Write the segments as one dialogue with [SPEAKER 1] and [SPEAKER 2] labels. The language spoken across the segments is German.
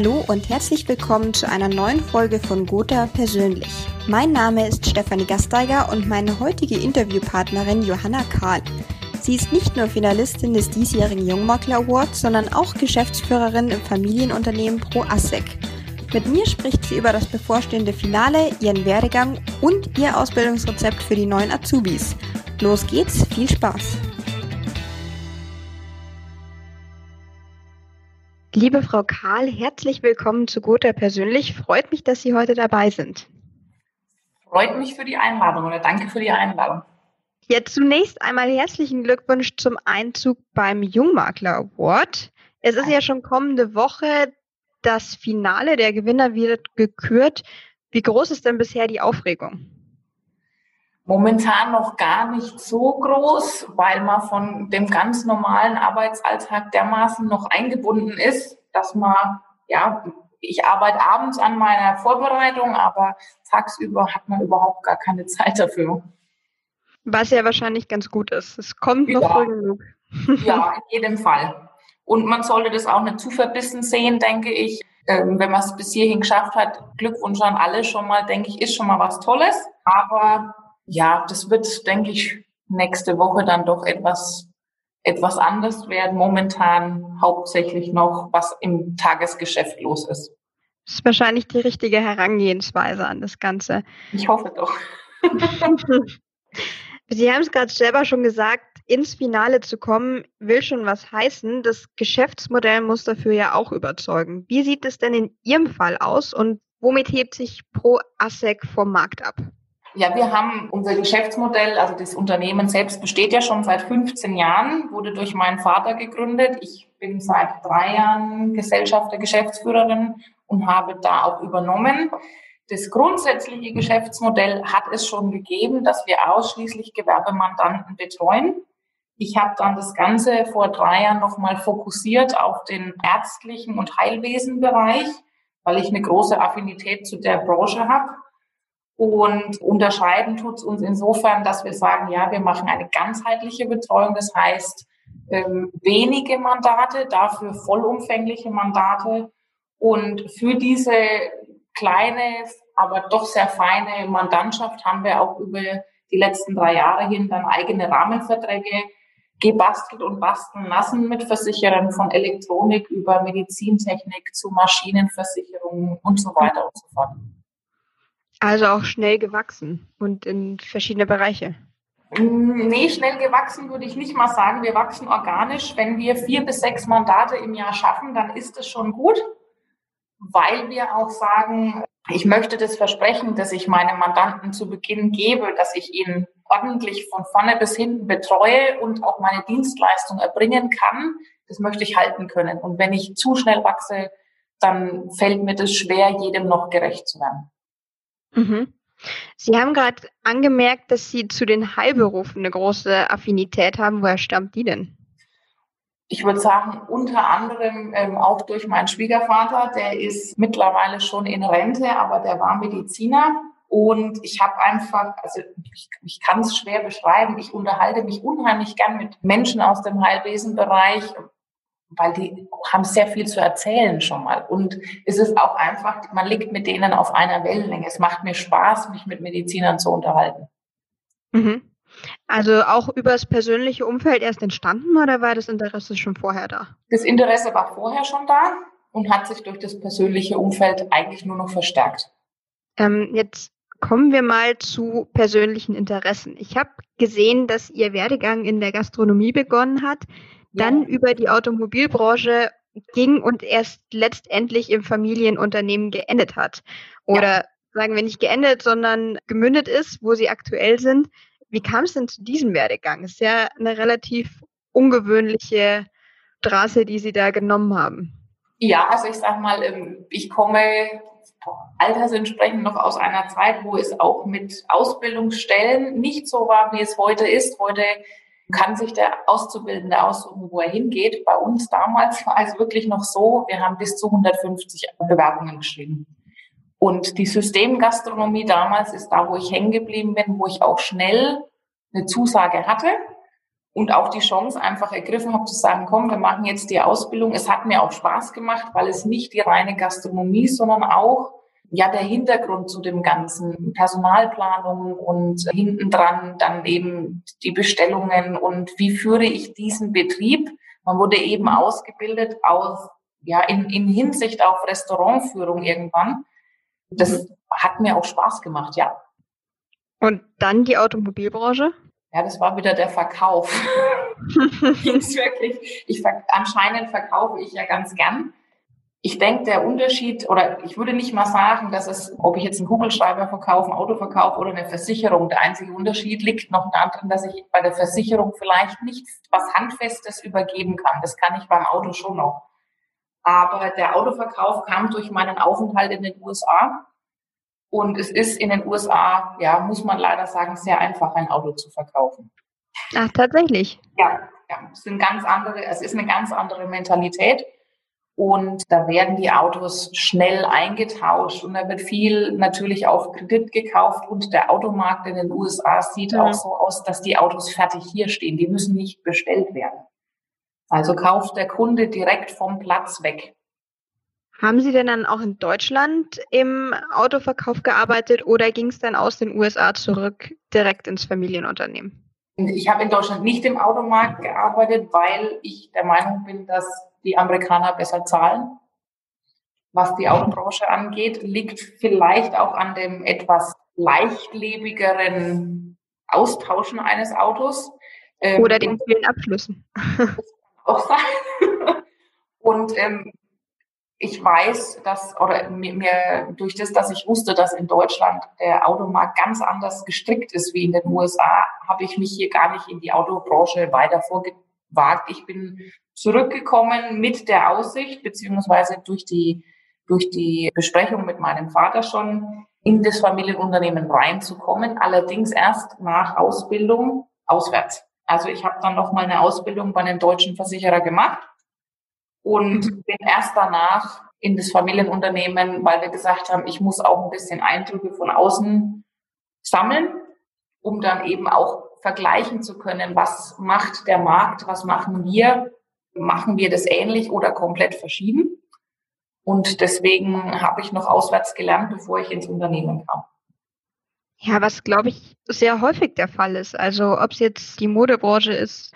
[SPEAKER 1] Hallo und herzlich willkommen zu einer neuen Folge von Gotha Persönlich. Mein Name ist Stefanie Gasteiger und meine heutige Interviewpartnerin Johanna Karl. Sie ist nicht nur Finalistin des diesjährigen Jungmakler Awards, sondern auch Geschäftsführerin im Familienunternehmen Pro Assec. Mit mir spricht sie über das bevorstehende Finale, ihren Werdegang und ihr Ausbildungsrezept für die neuen Azubis. Los geht's, viel Spaß! Liebe Frau Karl, herzlich willkommen zu Gotha persönlich. Freut mich, dass Sie heute dabei sind.
[SPEAKER 2] Freut mich für die Einladung oder danke für die Einladung.
[SPEAKER 1] Ja, zunächst einmal herzlichen Glückwunsch zum Einzug beim Jungmakler Award. Es ist ja schon kommende Woche das Finale. Der Gewinner wird gekürt. Wie groß ist denn bisher die Aufregung?
[SPEAKER 2] Momentan noch gar nicht so groß, weil man von dem ganz normalen Arbeitsalltag dermaßen noch eingebunden ist, dass man, ja, ich arbeite abends an meiner Vorbereitung, aber tagsüber hat man überhaupt gar keine Zeit dafür.
[SPEAKER 1] Was ja wahrscheinlich ganz gut ist. Es kommt noch früh genug.
[SPEAKER 2] ja, in jedem Fall. Und man sollte das auch nicht zu verbissen sehen, denke ich. Ähm, wenn man es bis hierhin geschafft hat, Glückwunsch an alle schon mal, denke ich, ist schon mal was Tolles. Aber ja, das wird, denke ich, nächste Woche dann doch etwas, etwas anders werden. Momentan hauptsächlich noch, was im Tagesgeschäft los ist.
[SPEAKER 1] Das ist wahrscheinlich die richtige Herangehensweise an das Ganze.
[SPEAKER 2] Ich hoffe doch.
[SPEAKER 1] Sie haben es gerade selber schon gesagt, ins Finale zu kommen, will schon was heißen. Das Geschäftsmodell muss dafür ja auch überzeugen. Wie sieht es denn in Ihrem Fall aus und womit hebt sich Pro ASEC vom Markt ab?
[SPEAKER 2] Ja, wir haben unser Geschäftsmodell, also das Unternehmen selbst besteht ja schon seit 15 Jahren, wurde durch meinen Vater gegründet. Ich bin seit drei Jahren Gesellschafter, Geschäftsführerin und habe da auch übernommen. Das grundsätzliche Geschäftsmodell hat es schon gegeben, dass wir ausschließlich Gewerbemandanten betreuen. Ich habe dann das Ganze vor drei Jahren nochmal fokussiert auf den ärztlichen und Heilwesenbereich, weil ich eine große Affinität zu der Branche habe und unterscheiden tut es uns insofern, dass wir sagen, ja, wir machen eine ganzheitliche Betreuung. Das heißt, ähm, wenige Mandate, dafür vollumfängliche Mandate. Und für diese kleine, aber doch sehr feine Mandantschaft haben wir auch über die letzten drei Jahre hin dann eigene Rahmenverträge gebastelt und basteln lassen mit Versicherern von Elektronik über Medizintechnik zu Maschinenversicherungen und so weiter und so fort.
[SPEAKER 1] Also auch schnell gewachsen und in verschiedene Bereiche.
[SPEAKER 2] Mm, nee, schnell gewachsen würde ich nicht mal sagen. Wir wachsen organisch. Wenn wir vier bis sechs Mandate im Jahr schaffen, dann ist es schon gut, weil wir auch sagen, ich möchte das Versprechen, dass ich meinen Mandanten zu Beginn gebe, dass ich ihn ordentlich von vorne bis hinten betreue und auch meine Dienstleistung erbringen kann, das möchte ich halten können. Und wenn ich zu schnell wachse, dann fällt mir das schwer, jedem noch gerecht zu werden.
[SPEAKER 1] Mhm. Sie haben gerade angemerkt, dass Sie zu den Heilberufen eine große Affinität haben. Woher stammt die denn?
[SPEAKER 2] Ich würde sagen, unter anderem ähm, auch durch meinen Schwiegervater. Der ist mittlerweile schon in Rente, aber der war Mediziner. Und ich habe einfach, also ich, ich kann es schwer beschreiben, ich unterhalte mich unheimlich gern mit Menschen aus dem Heilwesenbereich, weil die haben sehr viel zu erzählen schon mal. Und es ist auch einfach, man liegt mit denen auf einer Wellenlänge. Es macht mir Spaß, mich mit Medizinern zu unterhalten.
[SPEAKER 1] Mhm. Also auch über das persönliche Umfeld erst entstanden oder war das Interesse schon vorher da?
[SPEAKER 2] Das Interesse war vorher schon da und hat sich durch das persönliche Umfeld eigentlich nur noch verstärkt.
[SPEAKER 1] Ähm, jetzt kommen wir mal zu persönlichen Interessen. Ich habe gesehen, dass Ihr Werdegang in der Gastronomie begonnen hat dann über die Automobilbranche ging und erst letztendlich im Familienunternehmen geendet hat. Oder ja. sagen wir nicht geendet, sondern gemündet ist, wo sie aktuell sind. Wie kam es denn zu diesem Werdegang? ist ja eine relativ ungewöhnliche Straße, die Sie da genommen haben.
[SPEAKER 2] Ja, also ich sag mal, ähm, ich komme altersentsprechend noch aus einer Zeit, wo es auch mit Ausbildungsstellen nicht so war, wie es heute ist. Heute kann sich der Auszubildende aussuchen, wo er hingeht. Bei uns damals war es wirklich noch so, wir haben bis zu 150 Bewerbungen geschrieben. Und die Systemgastronomie damals ist da, wo ich hängen geblieben bin, wo ich auch schnell eine Zusage hatte. und auch die Chance einfach ergriffen habe zu sagen, komm, wir machen jetzt die Ausbildung. Es hat mir auch Spaß gemacht, weil es nicht die reine Gastronomie, sondern auch ja der Hintergrund zu dem ganzen Personalplanung und hinten dran dann eben die Bestellungen und wie führe ich diesen Betrieb. Man wurde eben ausgebildet aus ja in, in Hinsicht auf Restaurantführung irgendwann. Das hat mir auch Spaß gemacht, ja.
[SPEAKER 1] Und dann die Automobilbranche?
[SPEAKER 2] Ja, das war wieder der Verkauf. wirklich. Ich, anscheinend verkaufe ich ja ganz gern. Ich denke, der Unterschied, oder ich würde nicht mal sagen, dass es, ob ich jetzt einen Kugelschreiber verkaufe, ein Auto verkaufe oder eine Versicherung, der einzige Unterschied liegt noch darin, dass ich bei der Versicherung vielleicht nicht was Handfestes übergeben kann. Das kann ich beim Auto schon noch. Aber der Autoverkauf kam durch meinen Aufenthalt in den USA. Und es ist in den USA, ja, muss man leider sagen, sehr einfach, ein Auto zu verkaufen.
[SPEAKER 1] Ach, tatsächlich?
[SPEAKER 2] Ja, ja. Es sind ganz andere, es ist eine ganz andere Mentalität. Und da werden die Autos schnell eingetauscht und da wird viel natürlich auf Kredit gekauft und der Automarkt in den USA sieht mhm. auch so aus, dass die Autos fertig hier stehen. Die müssen nicht bestellt werden. Also kauft der Kunde direkt vom Platz weg.
[SPEAKER 1] Haben Sie denn dann auch in Deutschland im Autoverkauf gearbeitet oder ging es dann aus den USA zurück direkt ins Familienunternehmen?
[SPEAKER 2] Ich habe in Deutschland nicht im Automarkt gearbeitet, weil ich der Meinung bin, dass die Amerikaner besser zahlen. Was die Autobranche angeht, liegt vielleicht auch an dem etwas leichtlebigeren Austauschen eines Autos.
[SPEAKER 1] Ähm, Oder den vielen Abschlüssen. Das kann
[SPEAKER 2] auch sein. Und ähm, ich weiß, dass, oder mir, mir durch das, dass ich wusste, dass in Deutschland der Automarkt ganz anders gestrickt ist wie in den USA, habe ich mich hier gar nicht in die Autobranche weiter vorgewagt. Ich bin zurückgekommen mit der Aussicht, beziehungsweise durch die, durch die Besprechung mit meinem Vater schon in das Familienunternehmen reinzukommen, allerdings erst nach Ausbildung auswärts. Also ich habe dann noch mal eine Ausbildung bei einem deutschen Versicherer gemacht und mhm. bin erst danach in das Familienunternehmen, weil wir gesagt haben, ich muss auch ein bisschen Eindrücke von außen sammeln, um dann eben auch vergleichen zu können, was macht der Markt, was machen wir machen wir das ähnlich oder komplett verschieden. Und deswegen habe ich noch auswärts gelernt, bevor ich ins Unternehmen kam.
[SPEAKER 1] Ja, was glaube ich sehr häufig der Fall ist. Also ob es jetzt die Modebranche ist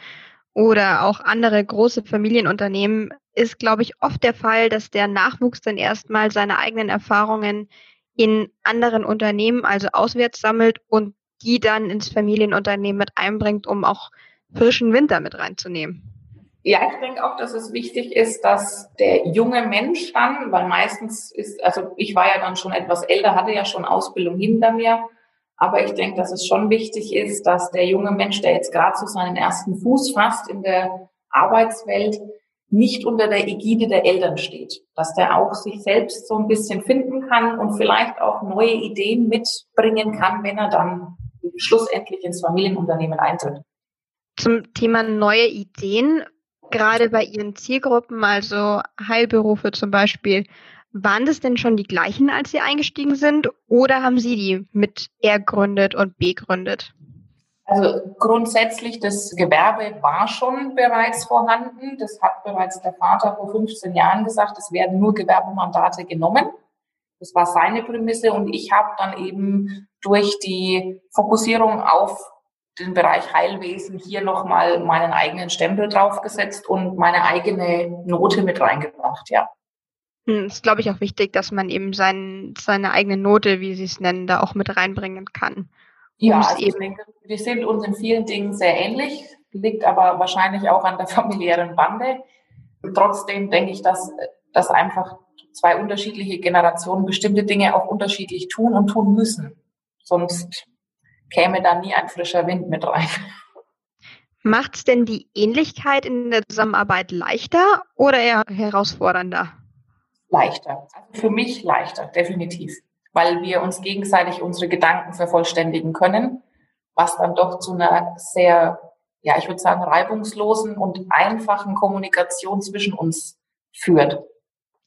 [SPEAKER 1] oder auch andere große Familienunternehmen, ist, glaube ich, oft der Fall, dass der Nachwuchs dann erstmal seine eigenen Erfahrungen in anderen Unternehmen, also auswärts sammelt und die dann ins Familienunternehmen mit einbringt, um auch frischen Winter mit reinzunehmen.
[SPEAKER 2] Ja, ich denke auch, dass es wichtig ist, dass der junge Mensch dann, weil meistens ist, also ich war ja dann schon etwas älter, hatte ja schon Ausbildung hinter mir, aber ich denke, dass es schon wichtig ist, dass der junge Mensch, der jetzt gerade so seinen ersten Fuß fasst in der Arbeitswelt, nicht unter der Ägide der Eltern steht, dass der auch sich selbst so ein bisschen finden kann und vielleicht auch neue Ideen mitbringen kann, wenn er dann schlussendlich ins Familienunternehmen eintritt.
[SPEAKER 1] Zum Thema neue Ideen gerade bei Ihren Zielgruppen, also Heilberufe zum Beispiel, waren das denn schon die gleichen, als Sie eingestiegen sind, oder haben Sie die mit ergründet und begründet?
[SPEAKER 2] Also grundsätzlich, das Gewerbe war schon bereits vorhanden. Das hat bereits der Vater vor 15 Jahren gesagt, es werden nur Gewerbemandate genommen. Das war seine Prämisse und ich habe dann eben durch die Fokussierung auf den Bereich Heilwesen hier nochmal meinen eigenen Stempel draufgesetzt und meine eigene Note mit reingebracht, ja.
[SPEAKER 1] Hm, ist, glaube ich, auch wichtig, dass man eben sein, seine eigene Note, wie Sie es nennen, da auch mit reinbringen kann.
[SPEAKER 2] Ja, also eben denke, wir sind uns in vielen Dingen sehr ähnlich, liegt aber wahrscheinlich auch an der familiären Bande. Trotzdem denke ich, dass, dass einfach zwei unterschiedliche Generationen bestimmte Dinge auch unterschiedlich tun und tun müssen. Sonst käme da nie ein frischer Wind mit rein.
[SPEAKER 1] Macht es denn die Ähnlichkeit in der Zusammenarbeit leichter oder eher herausfordernder?
[SPEAKER 2] Leichter. Also für mich leichter, definitiv. Weil wir uns gegenseitig unsere Gedanken vervollständigen können, was dann doch zu einer sehr, ja, ich würde sagen, reibungslosen und einfachen Kommunikation zwischen uns führt.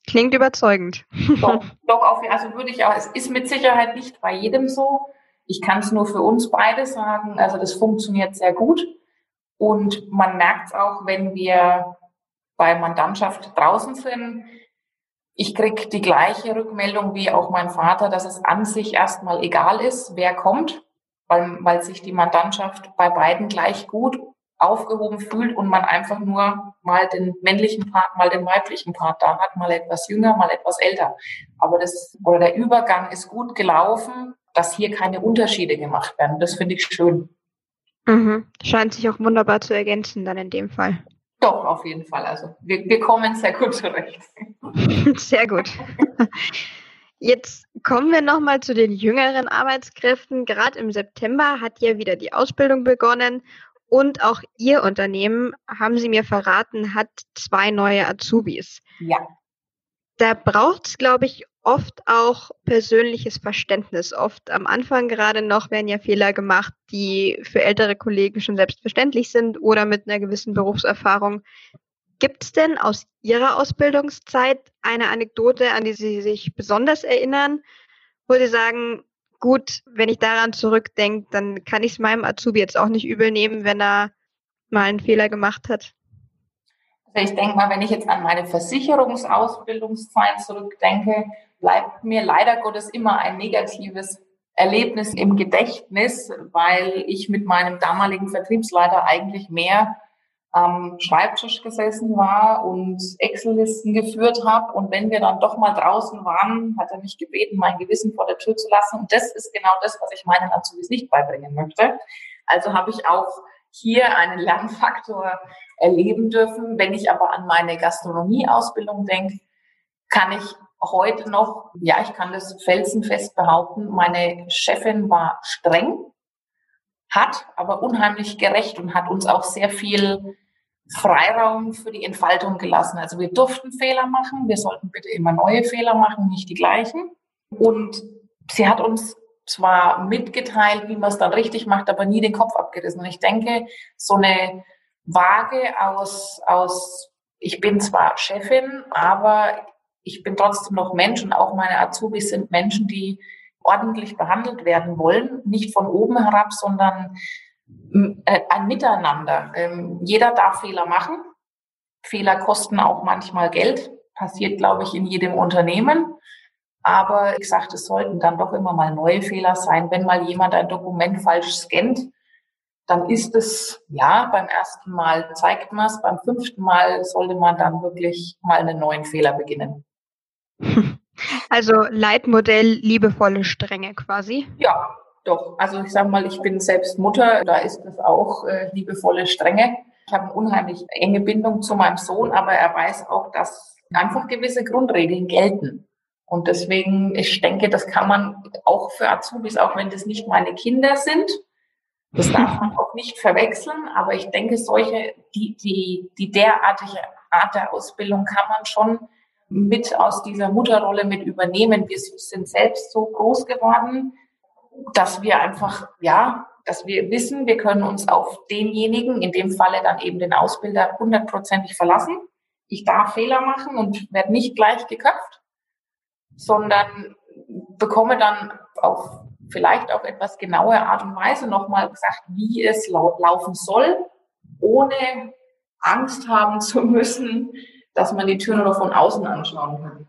[SPEAKER 1] Klingt überzeugend.
[SPEAKER 2] Doch, doch auch, also würde ich auch, es ist mit Sicherheit nicht bei jedem so, ich kann es nur für uns beide sagen. Also das funktioniert sehr gut. Und man merkt es auch, wenn wir bei Mandantschaft draußen sind. Ich kriege die gleiche Rückmeldung wie auch mein Vater, dass es an sich erstmal egal ist, wer kommt, weil, weil sich die Mandantschaft bei beiden gleich gut aufgehoben fühlt und man einfach nur mal den männlichen Part, mal den weiblichen Part da hat, mal etwas jünger, mal etwas älter. Aber das, oder der Übergang ist gut gelaufen, dass hier keine Unterschiede gemacht werden. Das finde ich schön.
[SPEAKER 1] Mhm. Scheint sich auch wunderbar zu ergänzen dann in dem Fall.
[SPEAKER 2] Doch, auf jeden Fall. Also wir, wir kommen sehr gut zurecht.
[SPEAKER 1] Sehr gut. Jetzt kommen wir nochmal zu den jüngeren Arbeitskräften. Gerade im September hat ja wieder die Ausbildung begonnen und auch Ihr Unternehmen, haben Sie mir verraten, hat zwei neue Azubis.
[SPEAKER 2] Ja.
[SPEAKER 1] Da braucht es, glaube ich, oft auch persönliches Verständnis. Oft am Anfang gerade noch werden ja Fehler gemacht, die für ältere Kollegen schon selbstverständlich sind oder mit einer gewissen Berufserfahrung. Gibt es denn aus Ihrer Ausbildungszeit eine Anekdote, an die Sie sich besonders erinnern, wo Sie sagen, gut, wenn ich daran zurückdenke, dann kann ich es meinem Azubi jetzt auch nicht übel nehmen, wenn er mal einen Fehler gemacht hat?
[SPEAKER 2] Also ich denke mal, wenn ich jetzt an meine Versicherungsausbildungszeit zurückdenke, bleibt mir leider Gottes immer ein negatives Erlebnis im Gedächtnis, weil ich mit meinem damaligen Vertriebsleiter eigentlich mehr am Schreibtisch gesessen war und Excel-Listen geführt habe. Und wenn wir dann doch mal draußen waren, hat er mich gebeten, mein Gewissen vor der Tür zu lassen. Und das ist genau das, was ich meinen Azubis nicht beibringen möchte. Also habe ich auch hier einen Lernfaktor erleben dürfen. Wenn ich aber an meine Gastronomieausbildung denke, kann ich heute noch, ja, ich kann das felsenfest behaupten, meine Chefin war streng, hat aber unheimlich gerecht und hat uns auch sehr viel Freiraum für die Entfaltung gelassen. Also wir durften Fehler machen, wir sollten bitte immer neue Fehler machen, nicht die gleichen. Und sie hat uns zwar mitgeteilt, wie man es dann richtig macht, aber nie den Kopf abgerissen. Und ich denke, so eine Waage aus, aus ich bin zwar Chefin, aber ich bin trotzdem noch Mensch und auch meine Azubis sind Menschen, die ordentlich behandelt werden wollen, nicht von oben herab, sondern äh, ein Miteinander. Ähm, jeder darf Fehler machen. Fehler kosten auch manchmal Geld. Passiert, glaube ich, in jedem Unternehmen. Aber wie gesagt, es sollten dann doch immer mal neue Fehler sein. Wenn mal jemand ein Dokument falsch scannt, dann ist es, ja, beim ersten Mal zeigt man es, beim fünften Mal sollte man dann wirklich mal einen neuen Fehler beginnen.
[SPEAKER 1] Also Leitmodell liebevolle Strenge quasi.
[SPEAKER 2] Ja, doch. Also ich sage mal, ich bin selbst Mutter, da ist es auch äh, liebevolle Strenge. Ich habe eine unheimlich enge Bindung zu meinem Sohn, aber er weiß auch, dass einfach gewisse Grundregeln gelten. Und deswegen, ich denke, das kann man auch für Azubis, auch wenn das nicht meine Kinder sind, das darf man auch nicht verwechseln, aber ich denke, solche, die, die, die derartige Art der Ausbildung kann man schon mit aus dieser Mutterrolle mit übernehmen. Wir sind selbst so groß geworden, dass wir einfach, ja, dass wir wissen, wir können uns auf denjenigen, in dem Falle dann eben den Ausbilder, hundertprozentig verlassen. Ich darf Fehler machen und werde nicht gleich geköpft, sondern bekomme dann auf vielleicht auf etwas genaue Art und Weise nochmal gesagt, wie es lau laufen soll, ohne Angst haben zu müssen, dass man die Tür nur von außen anschauen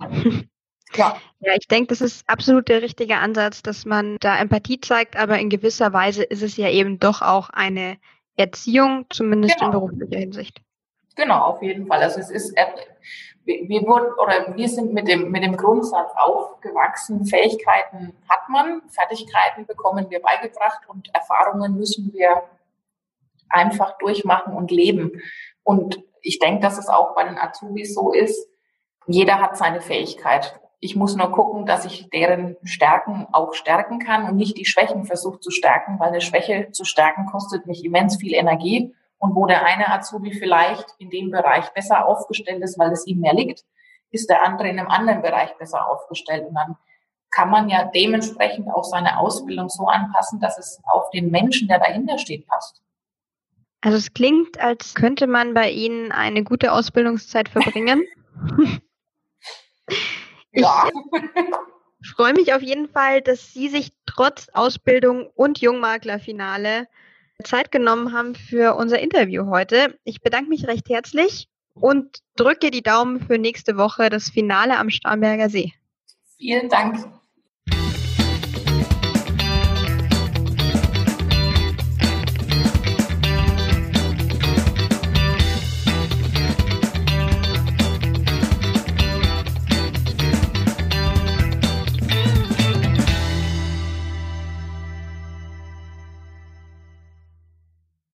[SPEAKER 2] kann.
[SPEAKER 1] Ja. ja, ich denke, das ist absolut der richtige Ansatz, dass man da Empathie zeigt, aber in gewisser Weise ist es ja eben doch auch eine Erziehung, zumindest genau. in beruflicher Hinsicht.
[SPEAKER 2] Genau, auf jeden Fall. Also es ist, wir wurden oder wir sind mit dem, mit dem Grundsatz aufgewachsen, Fähigkeiten hat man, Fertigkeiten bekommen wir beigebracht und Erfahrungen müssen wir einfach durchmachen und leben. Und ich denke, dass es auch bei den Azubis so ist. Jeder hat seine Fähigkeit. Ich muss nur gucken, dass ich deren Stärken auch stärken kann und nicht die Schwächen versuche zu stärken, weil eine Schwäche zu stärken kostet mich immens viel Energie. Und wo der eine Azubi vielleicht in dem Bereich besser aufgestellt ist, weil es ihm mehr liegt, ist der andere in einem anderen Bereich besser aufgestellt. Und dann kann man ja dementsprechend auch seine Ausbildung so anpassen, dass es auf den Menschen, der dahinter steht, passt.
[SPEAKER 1] Also es klingt, als könnte man bei Ihnen eine gute Ausbildungszeit verbringen.
[SPEAKER 2] ja.
[SPEAKER 1] Ich freue mich auf jeden Fall, dass Sie sich trotz Ausbildung und Jungmaklerfinale Zeit genommen haben für unser Interview heute. Ich bedanke mich recht herzlich und drücke die Daumen für nächste Woche das Finale am Starnberger See.
[SPEAKER 2] Vielen Dank.